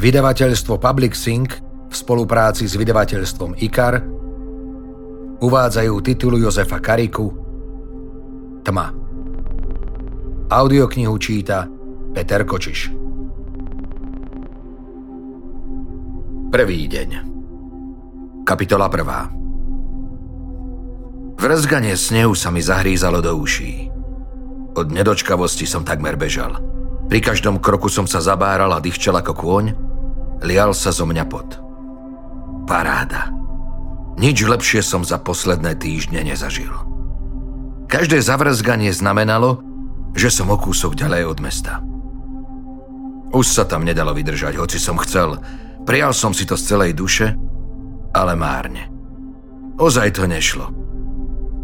Vydavateľstvo Public Sync v spolupráci s vydavateľstvom IKAR uvádzajú titulu Jozefa Kariku Tma. Audioknihu číta Peter Kočiš. Prvý deň. Kapitola prvá. Vrzganie snehu sa mi zahrízalo do uší. Od nedočkavosti som takmer bežal. Pri každom kroku som sa zabáral a dýchčel ako kôň, lial sa zo mňa pot. Paráda. Nič lepšie som za posledné týždne nezažil. Každé zavrzganie znamenalo, že som o kúsok ďalej od mesta. Už sa tam nedalo vydržať, hoci som chcel. Prijal som si to z celej duše, ale márne. Ozaj to nešlo.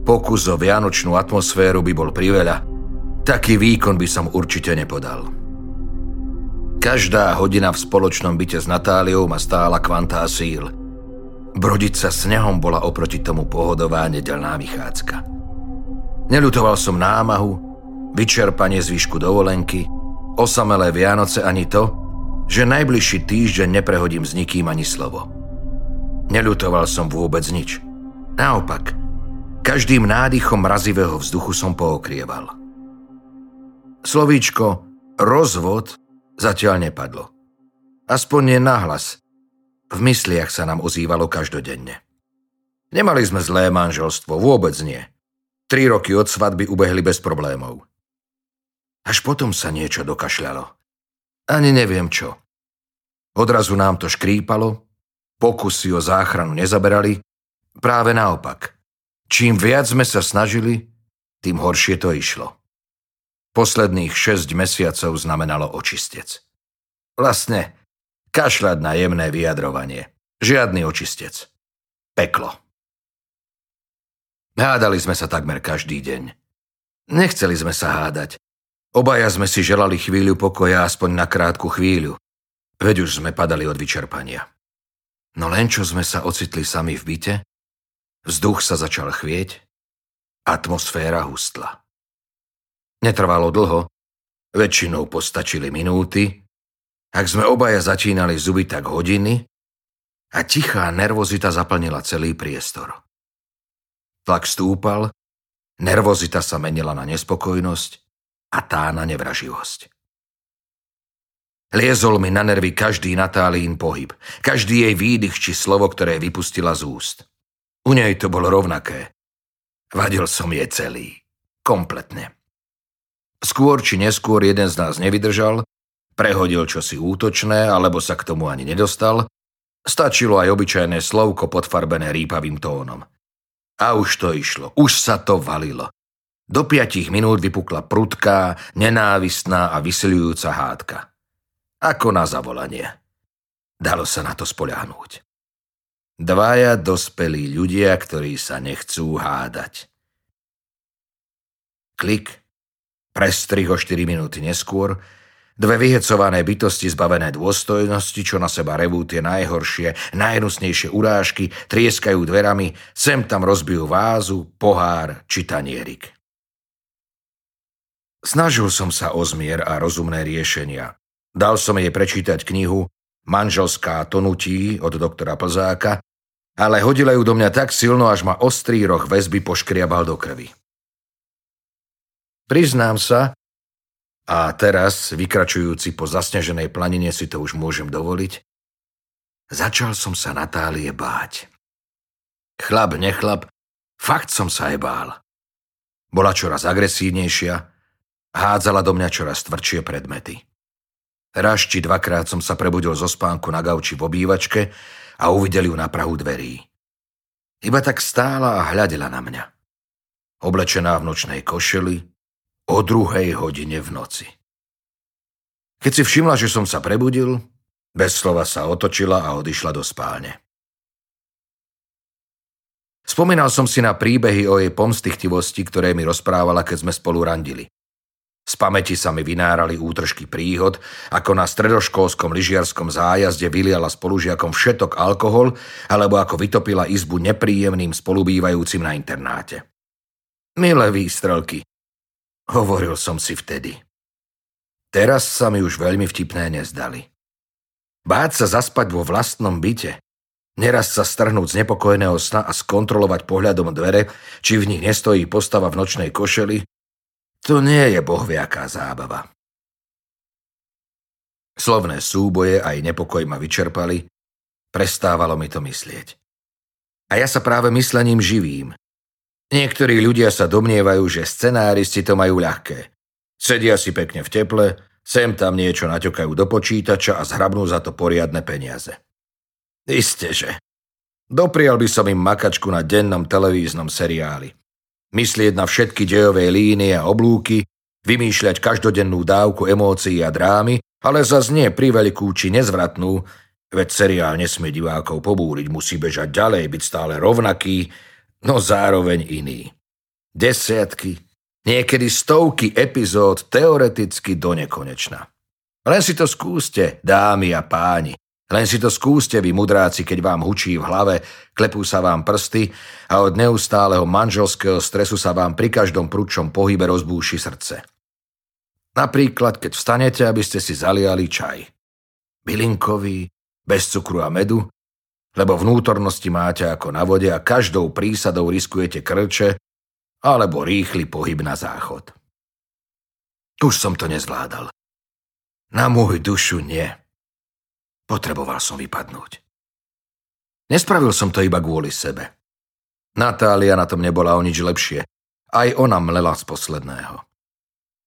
Pokus o vianočnú atmosféru by bol priveľa, taký výkon by som určite nepodal. Každá hodina v spoločnom byte s Natáliou ma stála kvantá síl. Brodiť sa snehom bola oproti tomu pohodová nedelná vychádzka. Neľutoval som námahu, vyčerpanie zvyšku dovolenky, osamelé Vianoce ani to, že najbližší týždeň neprehodím s nikým ani slovo. Neľutoval som vôbec nič. Naopak, každým nádychom mrazivého vzduchu som pookrieval. Slovíčko rozvod zatiaľ nepadlo. Aspoň nie nahlas. V mysliach sa nám ozývalo každodenne. Nemali sme zlé manželstvo, vôbec nie. Tri roky od svadby ubehli bez problémov. Až potom sa niečo dokašľalo. Ani neviem čo. Odrazu nám to škrípalo, pokusy o záchranu nezaberali, práve naopak. Čím viac sme sa snažili, tým horšie to išlo. Posledných šesť mesiacov znamenalo očistec. Vlastne, kašľať na jemné vyjadrovanie. Žiadny očistec. Peklo. Hádali sme sa takmer každý deň. Nechceli sme sa hádať. Obaja sme si želali chvíľu pokoja aspoň na krátku chvíľu. Veď už sme padali od vyčerpania. No len čo sme sa ocitli sami v byte, vzduch sa začal chvieť, atmosféra hustla. Netrvalo dlho, väčšinou postačili minúty, ak sme obaja začínali zuby tak hodiny a tichá nervozita zaplnila celý priestor. Tlak stúpal, nervozita sa menila na nespokojnosť a tá na nevraživosť. Liezol mi na nervy každý Natálín pohyb, každý jej výdych či slovo, ktoré vypustila z úst. U nej to bolo rovnaké. Vadil som jej celý. Kompletne. Skôr či neskôr jeden z nás nevydržal, prehodil čosi útočné, alebo sa k tomu ani nedostal, stačilo aj obyčajné slovko podfarbené rýpavým tónom. A už to išlo, už sa to valilo. Do piatich minút vypukla prudká, nenávistná a vysilujúca hádka. Ako na zavolanie. Dalo sa na to spoľahnúť. Dvaja dospelí ľudia, ktorí sa nechcú hádať. Klik, Prestrih o 4 minúty neskôr, dve vyhecované bytosti zbavené dôstojnosti, čo na seba revú tie najhoršie, najhnusnejšie urážky, trieskajú dverami, sem tam rozbijú vázu, pohár či tanierik. Snažil som sa o zmier a rozumné riešenia. Dal som jej prečítať knihu Manželská tonutí od doktora Plzáka, ale hodila ju do mňa tak silno, až ma ostrý roh väzby poškriabal do krvi. Priznám sa, a teraz, vykračujúci po zasneženej planine si to už môžem dovoliť, začal som sa Natálie báť. Chlap, nechlap, fakt som sa aj bál. Bola čoraz agresívnejšia, hádzala do mňa čoraz tvrdšie predmety. Raz či dvakrát som sa prebudil zo spánku na gauči v obývačke a uvidel ju na prahu dverí. Iba tak stála a hľadela na mňa. Oblečená v nočnej košeli, o druhej hodine v noci. Keď si všimla, že som sa prebudil, bez slova sa otočila a odišla do spálne. Spomínal som si na príbehy o jej pomstichtivosti, ktoré mi rozprávala, keď sme spolu randili. Z pamäti sa mi vynárali útržky príhod, ako na stredoškolskom lyžiarskom zájazde vyliala spolužiakom všetok alkohol, alebo ako vytopila izbu nepríjemným spolubývajúcim na internáte. Milé výstrelky, Hovoril som si vtedy. Teraz sa mi už veľmi vtipné nezdali. Báť sa zaspať vo vlastnom byte, neraz sa strhnúť z nepokojného sna a skontrolovať pohľadom dvere, či v nich nestojí postava v nočnej košeli, to nie je bohviaká zábava. Slovné súboje aj nepokoj ma vyčerpali, prestávalo mi to myslieť. A ja sa práve myslením živím. Niektorí ľudia sa domnievajú, že scenáristi to majú ľahké. Sedia si pekne v teple, sem tam niečo naťokajú do počítača a zhrabnú za to poriadne peniaze. Isteže. Doprial by som im makačku na dennom televíznom seriáli. Myslieť na všetky dejové línie a oblúky, vymýšľať každodennú dávku emócií a drámy, ale zas nie priveľkú či nezvratnú, veď seriál nesmie divákov pobúriť, musí bežať ďalej, byť stále rovnaký, no zároveň iný. Desiatky, niekedy stovky epizód teoreticky do nekonečna. Len si to skúste, dámy a páni. Len si to skúste vy, mudráci, keď vám hučí v hlave, klepú sa vám prsty a od neustáleho manželského stresu sa vám pri každom prúčom pohybe rozbúši srdce. Napríklad, keď vstanete, aby ste si zaliali čaj. Bylinkový, bez cukru a medu, lebo vnútornosti máte ako na vode a každou prísadou riskujete krče alebo rýchly pohyb na záchod. Už som to nezvládal. Na môj dušu nie. Potreboval som vypadnúť. Nespravil som to iba kvôli sebe. Natália na tom nebola o nič lepšie. Aj ona mlela z posledného.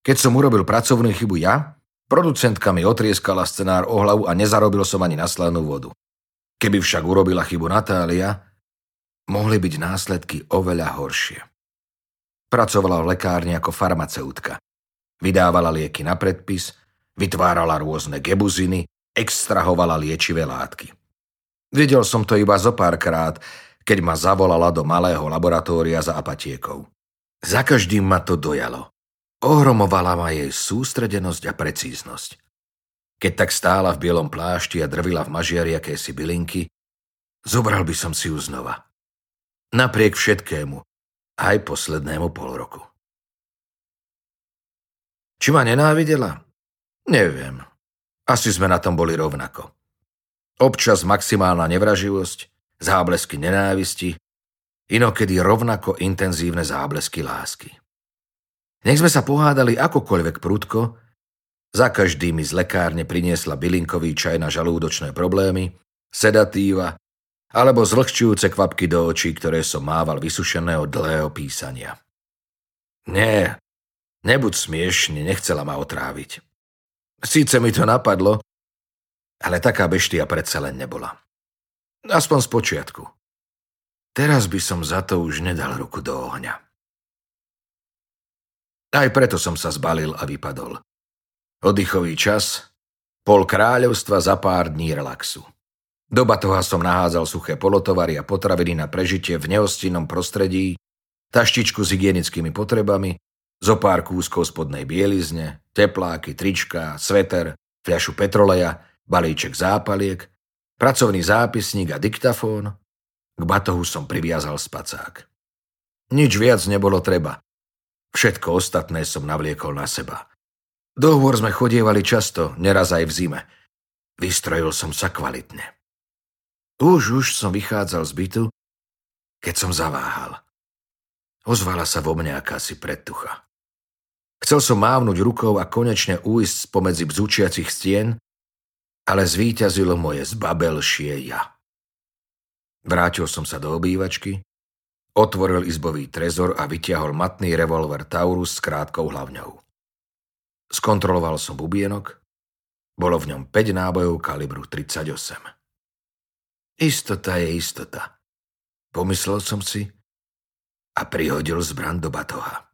Keď som urobil pracovnú chybu ja, producentka mi otrieskala scenár o hlavu a nezarobil som ani na slanú vodu. Keby však urobila chybu Natália, mohli byť následky oveľa horšie. Pracovala v lekárni ako farmaceutka. Vydávala lieky na predpis, vytvárala rôzne gebuziny, extrahovala liečivé látky. Videl som to iba zo párkrát, keď ma zavolala do malého laboratória za apatiekou. Za každým ma to dojalo. Ohromovala ma jej sústredenosť a precíznosť. Keď tak stála v bielom plášti a drvila v mažiari akési bylinky, zobral by som si ju znova. Napriek všetkému, aj poslednému pol roku. Či ma nenávidela? Neviem. Asi sme na tom boli rovnako. Občas maximálna nevraživosť, záblesky nenávisti, inokedy rovnako intenzívne záblesky lásky. Nech sme sa pohádali akokoľvek prudko, za každým mi z lekárne priniesla bylinkový čaj na žalúdočné problémy, sedatíva alebo zlhčujúce kvapky do očí, ktoré som mával vysušené od dlhého písania. Nie, nebuď smiešne, nechcela ma otráviť. Síce mi to napadlo, ale taká beštia predsa len nebola. Aspoň z počiatku. Teraz by som za to už nedal ruku do ohňa. Aj preto som sa zbalil a vypadol. Oddychový čas, pol kráľovstva za pár dní relaxu. Do batoha som nahádzal suché polotovary a potraviny na prežitie v neostinnom prostredí, taštičku s hygienickými potrebami, zo pár kúskov spodnej bielizne, tepláky, trička, sveter, fľašu petroleja, balíček zápaliek, pracovný zápisník a diktafón. K batohu som priviazal spacák. Nič viac nebolo treba. Všetko ostatné som navliekol na seba. Dohovor sme chodievali často, neraz aj v zime. Vystrojil som sa kvalitne. Už, už som vychádzal z bytu, keď som zaváhal. Ozvala sa vo mne akási predtucha. Chcel som mávnuť rukou a konečne uísť spomedzi bzúčiacich stien, ale zvíťazilo moje zbabelšie ja. Vrátil som sa do obývačky, otvoril izbový trezor a vytiahol matný revolver Taurus s krátkou hlavňou. Skontroloval som bubienok, bolo v ňom 5 nábojov kalibru 38. Istota je istota. Pomyslel som si a prihodil zbran do batoha.